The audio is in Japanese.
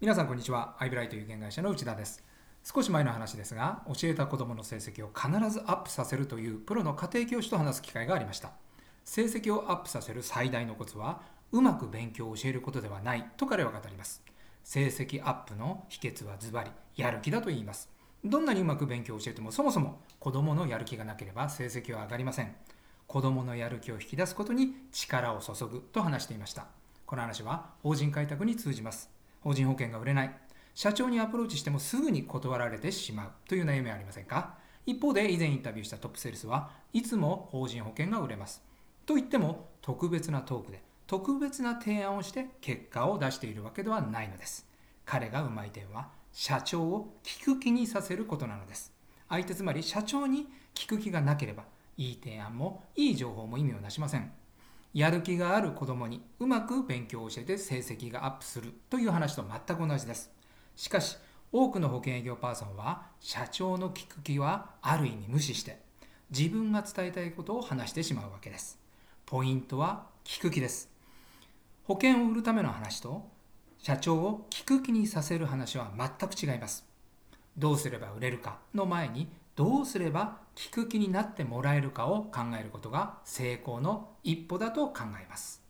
皆さんこんにちは。アイブライト有限会社の内田です。少し前の話ですが、教えた子供の成績を必ずアップさせるというプロの家庭教師と話す機会がありました。成績をアップさせる最大のコツは、うまく勉強を教えることではないと彼は語ります。成績アップの秘訣はズバリ、やる気だと言います。どんなにうまく勉強を教えても、そもそも子供のやる気がなければ成績は上がりません。子供のやる気を引き出すことに力を注ぐと話していました。この話は法人開拓に通じます。法人保険が売れない。社長にアプローチしてもすぐに断られてしまうという悩みはありませんか？一方で以前インタビューしたトップセールスはいつも法人保険が売れます。と言っても特別なトークで特別な提案をして結果を出しているわけではないのです。彼がうまい点は社長を聞く気にさせることなのです。相手つまり社長に聞く気がなければいい提案もいい情報も意味をなしません。やる気がある子供にうまく勉強を教えて成績がアップするという話と全く同じです。しかし、多くの保険営業パーソンは社長の聞く気はある意味無視して自分が伝えたいことを話してしまうわけです。ポイントは聞く気です。保険を売るための話と社長を聞く気にさせる話は全く違います。どうすれば売れるかの前にどうすれば聞く気になってもらえるかを考えることが成功の一歩だと考えます。